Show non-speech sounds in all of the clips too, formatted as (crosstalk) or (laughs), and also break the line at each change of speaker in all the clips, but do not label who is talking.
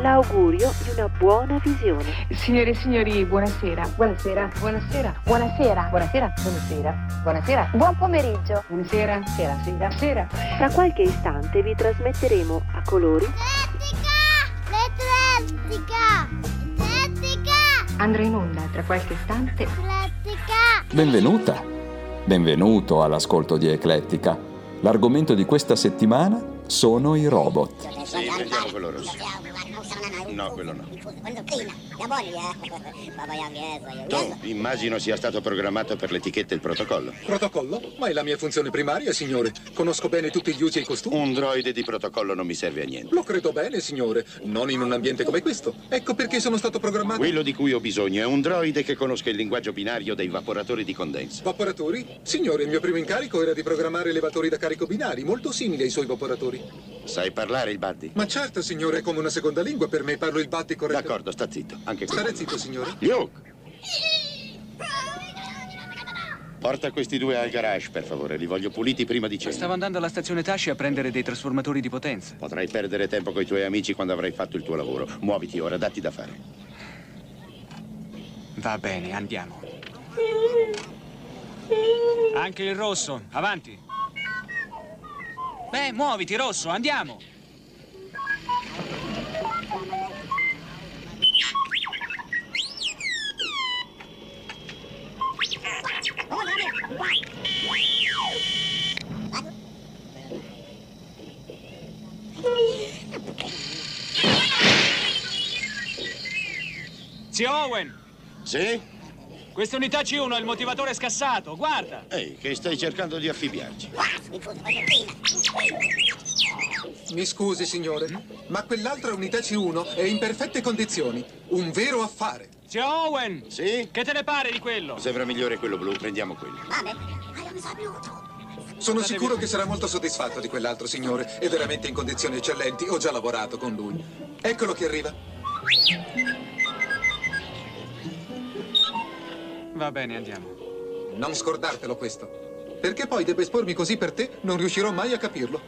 l'augurio di una buona visione.
Signore e signori, buonasera.
Buonasera.
Buonasera.
Buonasera. Buonasera. Buonasera. Buonasera. Buon pomeriggio.
Buonasera.
Sera. Sera.
Sera.
Tra qualche istante vi trasmetteremo a colori
L'Eclettica! L'Eclettica!
Andrà in onda tra qualche istante
L'Eclettica!
Benvenuta, benvenuto all'ascolto di Eclettica. L'argomento di questa settimana sono i robot.
Sì, prendiamo quello rosso. No, quello no. Tu, immagino sia stato programmato per l'etichetta e il protocollo.
Protocollo? Ma è la mia funzione primaria, signore. Conosco bene tutti gli usi e i costumi.
Un droide di protocollo non mi serve a niente.
Lo credo bene, signore. Non in un ambiente come questo. Ecco perché sono stato programmato.
Quello di cui ho bisogno è un droide che conosca il linguaggio binario dei vaporatori di condensa.
Vaporatori? Signore, il mio primo incarico era di programmare elevatori da carico binari, molto simili ai suoi vaporatori.
Sai parlare il buddy?
Ma certo, signore, è come una seconda lingua per me. Parlo il buddy corretto.
D'accordo, sta zitto. Anche qui.
Stare zitto, signore.
Luke! Porta questi due al garage, per favore. Li voglio puliti prima di cena.
Stavo andando alla stazione Tashi a prendere dei trasformatori di potenza.
Potrai perdere tempo con i tuoi amici quando avrai fatto il tuo lavoro. Muoviti ora, datti da fare.
Va bene, andiamo. Anche il rosso, avanti. Beh, muoviti, rosso, andiamo. Zio Owen,
Sì?
Questa unità C1 è il motivatore scassato, guarda.
Ehi, che stai cercando di affibbiarci?
Mi scusi, signore, ma quell'altra unità C1 è in perfette condizioni. Un vero affare.
Zio Owen,
Sì?
che te ne pare di quello?
Sembra migliore quello blu, prendiamo quello.
Sono sicuro che sarà molto soddisfatto di quell'altro signore. È veramente in condizioni eccellenti. Ho già lavorato con lui. Eccolo che arriva.
Va bene, andiamo.
Non scordartelo questo. Perché poi debba espormi così per te, non riuscirò mai a capirlo.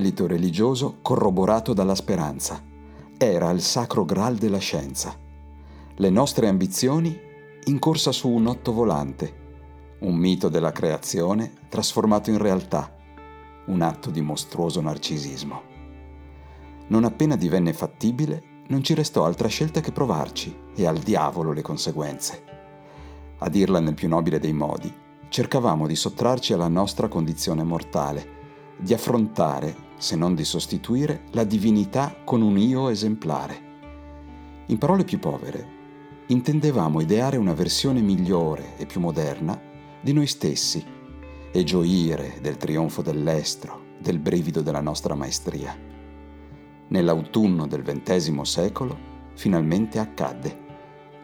Anelito religioso corroborato dalla speranza. Era il sacro graal della scienza. Le nostre ambizioni in corsa su un otto volante, un mito della creazione trasformato in realtà, un atto di mostruoso narcisismo. Non appena divenne fattibile, non ci restò altra scelta che provarci e al diavolo le conseguenze. A dirla nel più nobile dei modi, cercavamo di sottrarci alla nostra condizione mortale, di affrontare, se non di sostituire, la divinità con un io esemplare. In parole più povere, intendevamo ideare una versione migliore e più moderna di noi stessi e gioire del trionfo dell'estro, del brivido della nostra maestria. Nell'autunno del XX secolo finalmente accadde.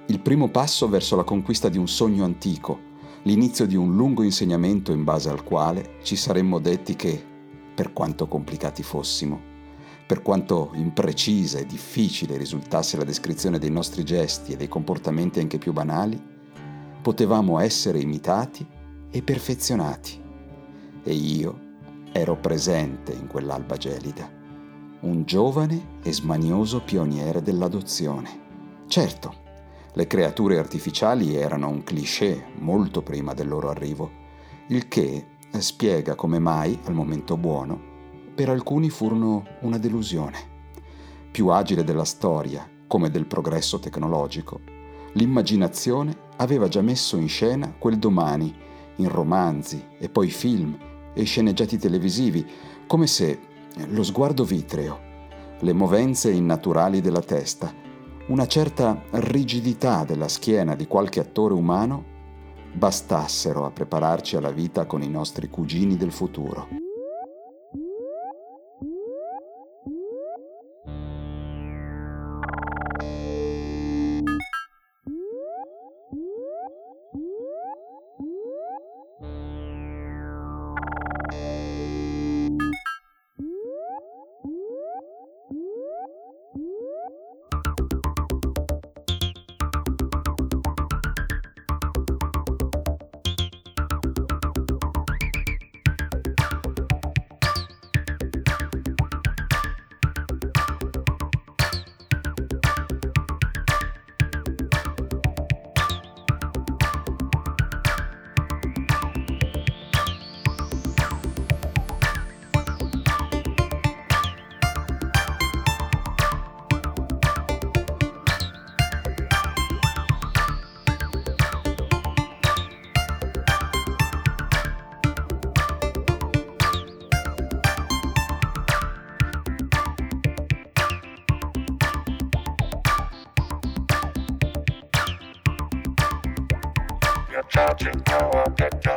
Il primo passo verso la conquista di un sogno antico, l'inizio di un lungo insegnamento in base al quale ci saremmo detti che, per quanto complicati fossimo, per quanto imprecisa e difficile risultasse la descrizione dei nostri gesti e dei comportamenti anche più banali, potevamo essere imitati e perfezionati. E io ero presente in quell'alba gelida, un giovane e smanioso pioniere dell'adozione. Certo, le creature artificiali erano un cliché molto prima del loro arrivo, il che spiega come mai, al momento buono, per alcuni furono una delusione. Più agile della storia, come del progresso tecnologico, l'immaginazione aveva già messo in scena quel domani in romanzi e poi film e sceneggiati televisivi, come se lo sguardo vitreo, le movenze innaturali della testa, una certa rigidità della schiena di qualche attore umano bastassero a prepararci alla vita con i nostri cugini del futuro.
Jack, Jack.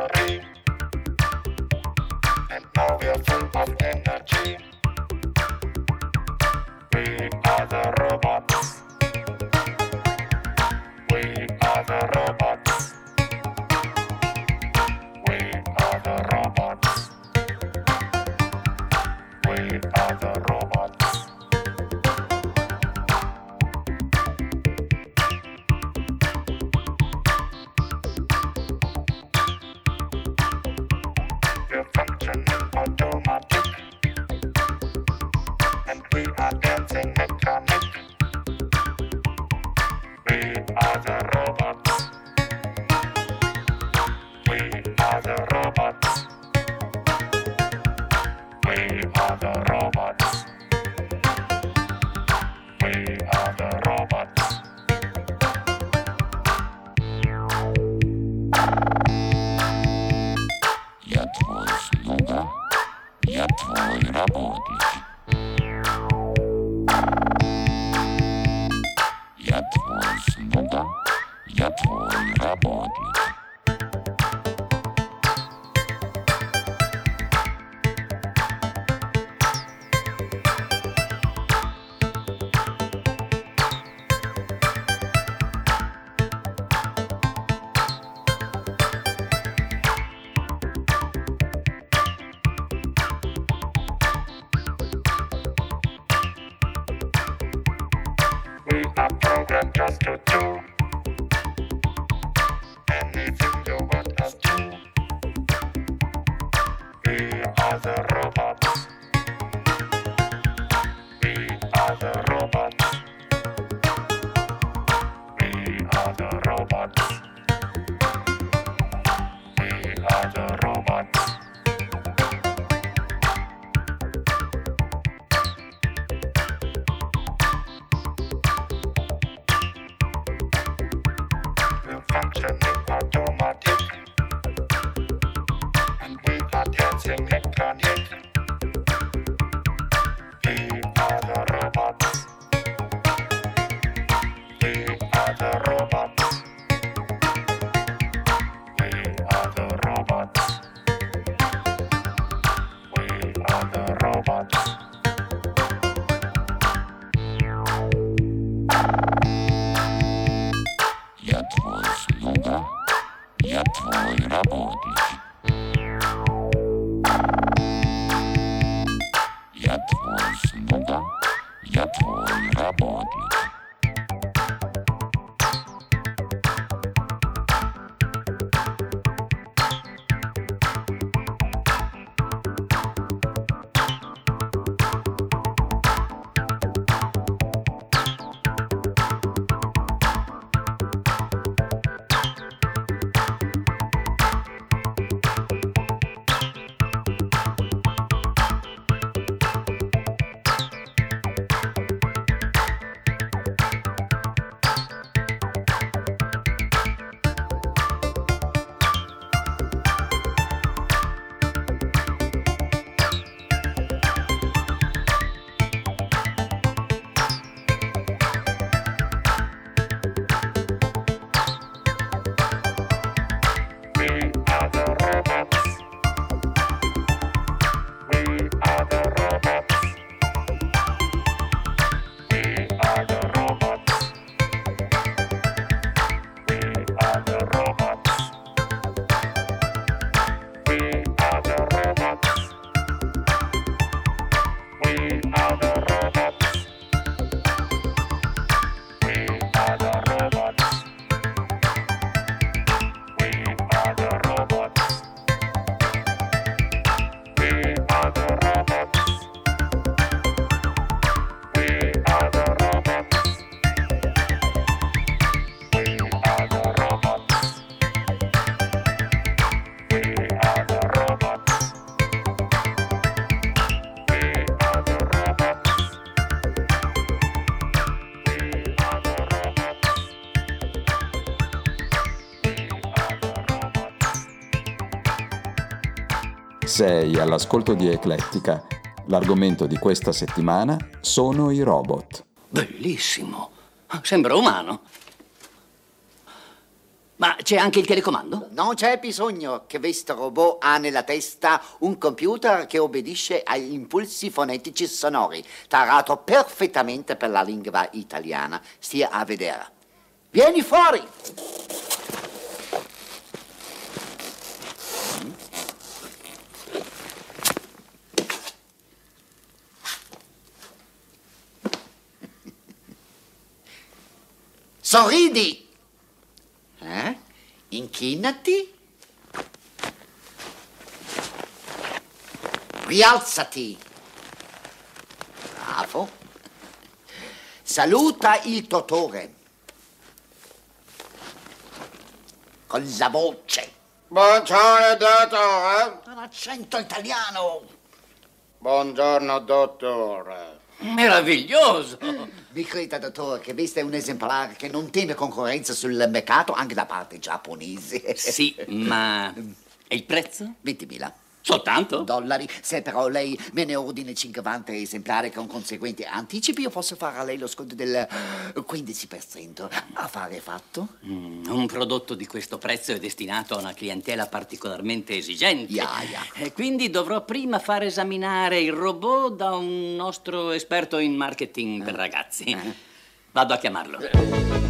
Are programmed just to do
Sei all'ascolto di Eclettica. L'argomento di questa settimana sono i robot.
Bellissimo. Sembra umano. Ma c'è anche il telecomando?
Non c'è bisogno che questo robot ha nella testa un computer che obbedisce agli impulsi fonetici sonori, tarato perfettamente per la lingua italiana. Stia a vedere. Vieni fuori! Sorridi! Eh? Inchinati. Rialzati. Bravo. Saluta il dottore. Con la voce.
Buongiorno, dottore.
Con accento italiano.
Buongiorno, dottore.
Meraviglioso.
Mi creda, dottore, che questo è un esemplare che non tiene concorrenza sul mercato anche da parte giapponese.
Sì, ma... (laughs) E il prezzo?
20.000.
Soltanto?
Dollari. Se però lei me ne ordina 50 esemplari con conseguenti anticipi, io posso fare a lei lo sconto del 15%. Affare fatto?
Mm, un prodotto di questo prezzo è destinato a una clientela particolarmente esigente.
Ya.
E quindi dovrò prima far esaminare il robot da un nostro esperto in marketing per ragazzi. Vado a chiamarlo.
Se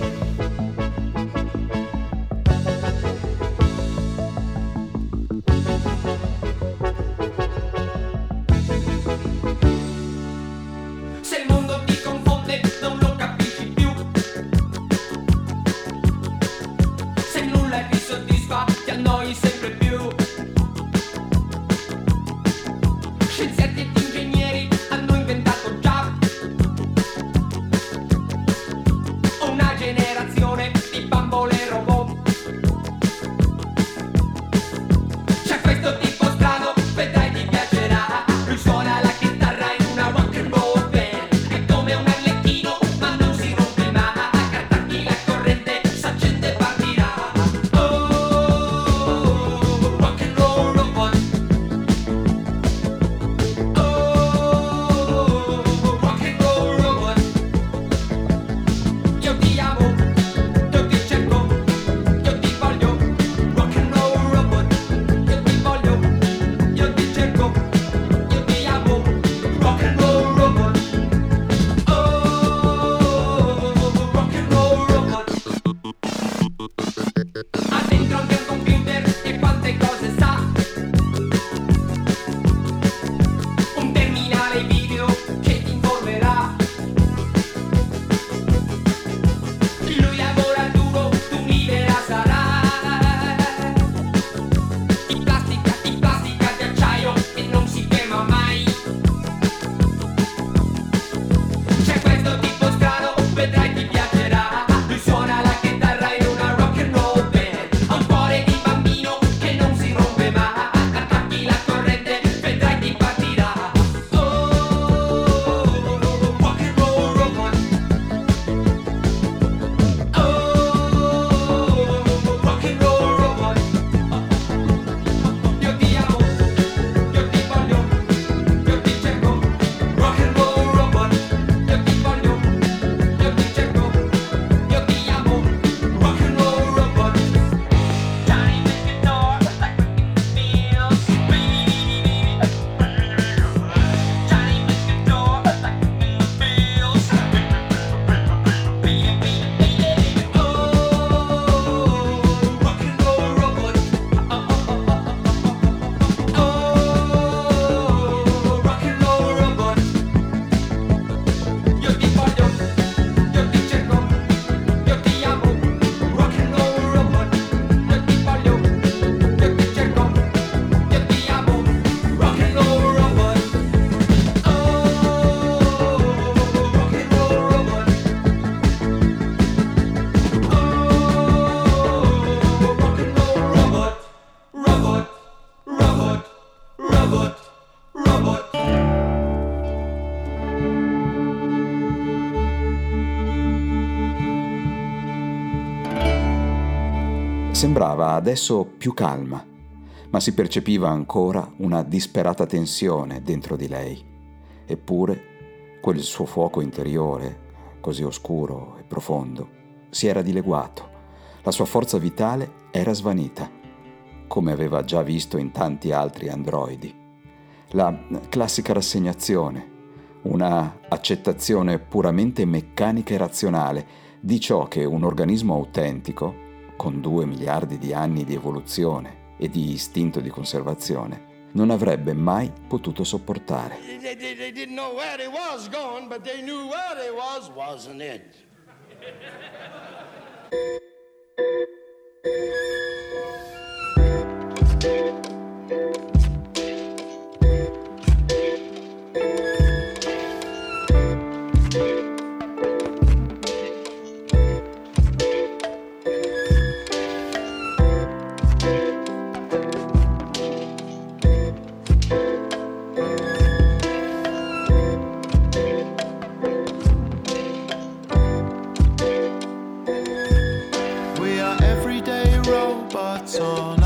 Adesso più calma, ma si percepiva ancora una disperata tensione dentro di lei. Eppure quel suo fuoco interiore, così oscuro e profondo, si era dileguato. La sua forza vitale era svanita, come aveva già visto in tanti altri androidi. La classica rassegnazione, una accettazione puramente meccanica e razionale di ciò che un organismo autentico, con due miliardi di anni di evoluzione e di istinto di conservazione, non avrebbe mai potuto sopportare.
Robots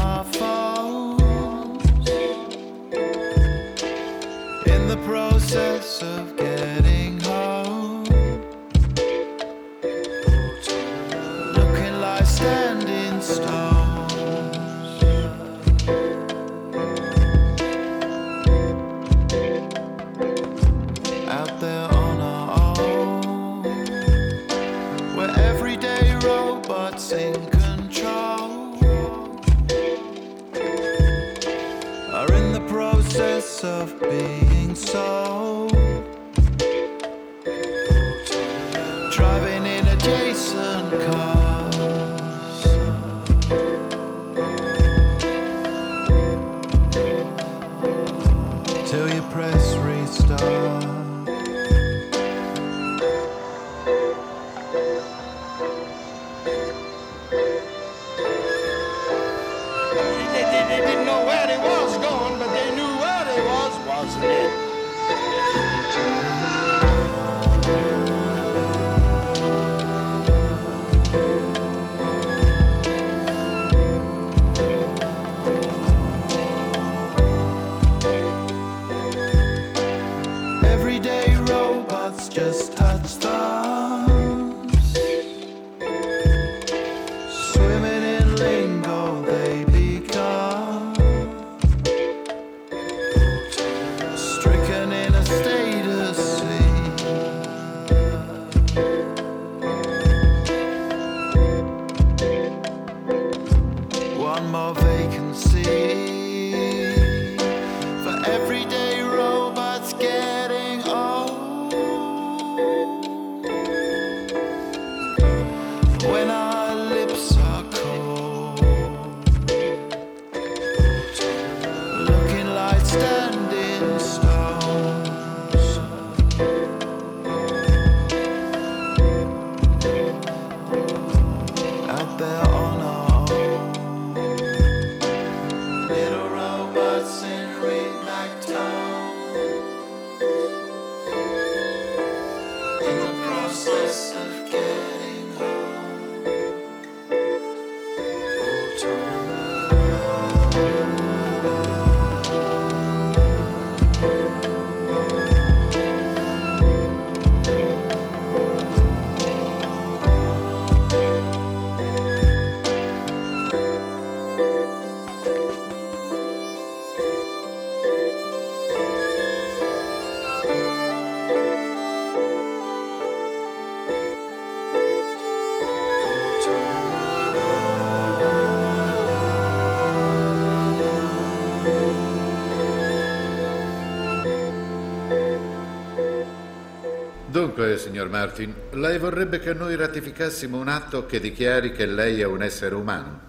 Dunque, signor Martin, lei vorrebbe che noi ratificassimo un atto che dichiari che lei è un essere umano?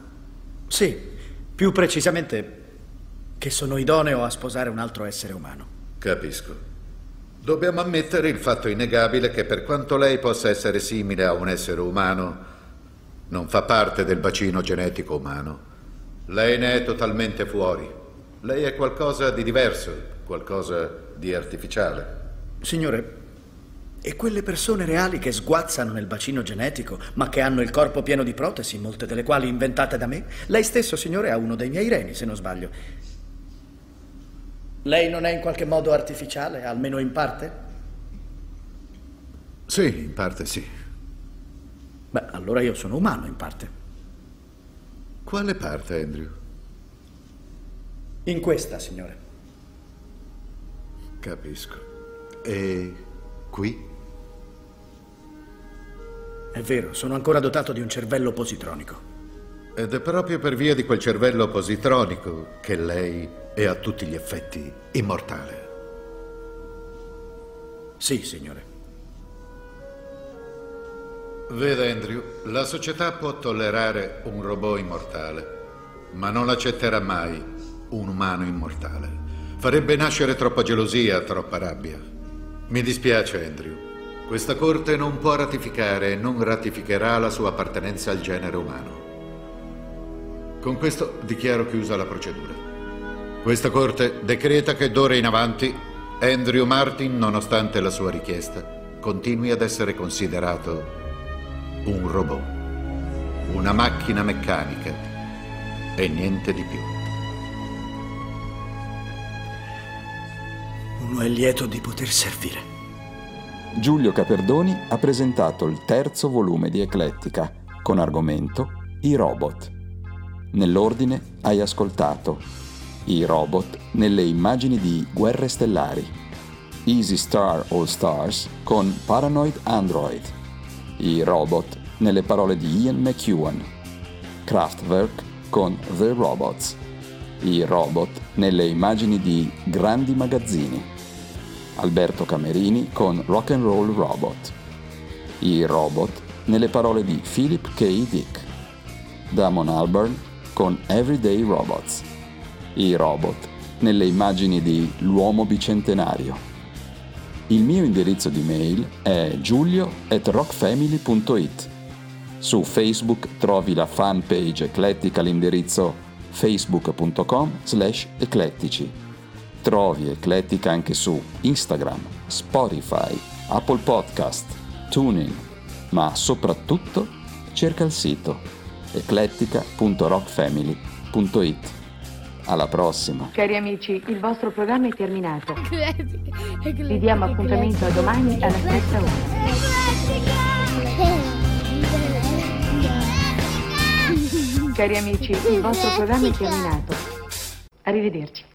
Sì, più precisamente che sono idoneo a sposare un altro essere umano.
Capisco. Dobbiamo ammettere il fatto innegabile che per quanto lei possa essere simile a un essere umano, non fa parte del bacino genetico umano. Lei ne è totalmente fuori. Lei è qualcosa di diverso, qualcosa di artificiale.
Signore, E quelle persone reali che sguazzano nel bacino genetico, ma che hanno il corpo pieno di protesi, molte delle quali inventate da me? Lei stesso, signore, ha uno dei miei reni, se non sbaglio. Lei non è in qualche modo artificiale, almeno in parte?
Sì, in parte sì.
Beh, allora io sono umano in parte.
Quale parte, Andrew?
In questa, signore.
Capisco. E qui?
È vero, sono ancora dotato di un cervello positronico.
Ed è proprio per via di quel cervello positronico che lei è a tutti gli effetti immortale.
Sì, signore.
Veda, Andrew, la società può tollerare un robot immortale, ma non accetterà mai un umano immortale. Farebbe nascere troppa gelosia, troppa rabbia. Mi dispiace, Andrew. Questa corte non può ratificare e non ratificherà la sua appartenenza al genere umano. Con questo dichiaro chiusa la procedura. Questa corte decreta che d'ora in avanti Andrew Martin, nonostante la sua richiesta, continui ad essere considerato un robot, una macchina meccanica e niente di più.
Uno è lieto di poter servire.
Giulio Caperdoni ha presentato il terzo volume di Eclettica con argomento I robot. Nell'ordine hai ascoltato I robot nelle immagini di Guerre Stellari, Easy Star All Stars con Paranoid Android, I robot nelle parole di Ian McEwan, Kraftwerk con The Robots, I robot nelle immagini di Grandi Magazzini, Alberto Camerini con Rock and Roll Robot, I robot nelle parole di Philip K. Dick, Damon Albarn con Everyday Robots, I robot nelle immagini di L'uomo bicentenario. Il mio indirizzo di mail è giulio at rockfamily.it. Su Facebook trovi la fanpage eclettica all'indirizzo facebook.com slash eclettici. Trovi Eclettica anche su Instagram, Spotify, Apple Podcast, Tuning, ma soprattutto cerca il sito eclettica.rockfamily.it. Alla prossima!
Cari amici, il vostro programma è terminato. Vi diamo appuntamento a domani alla stessa ora. Cari amici, il vostro programma è terminato. Arrivederci.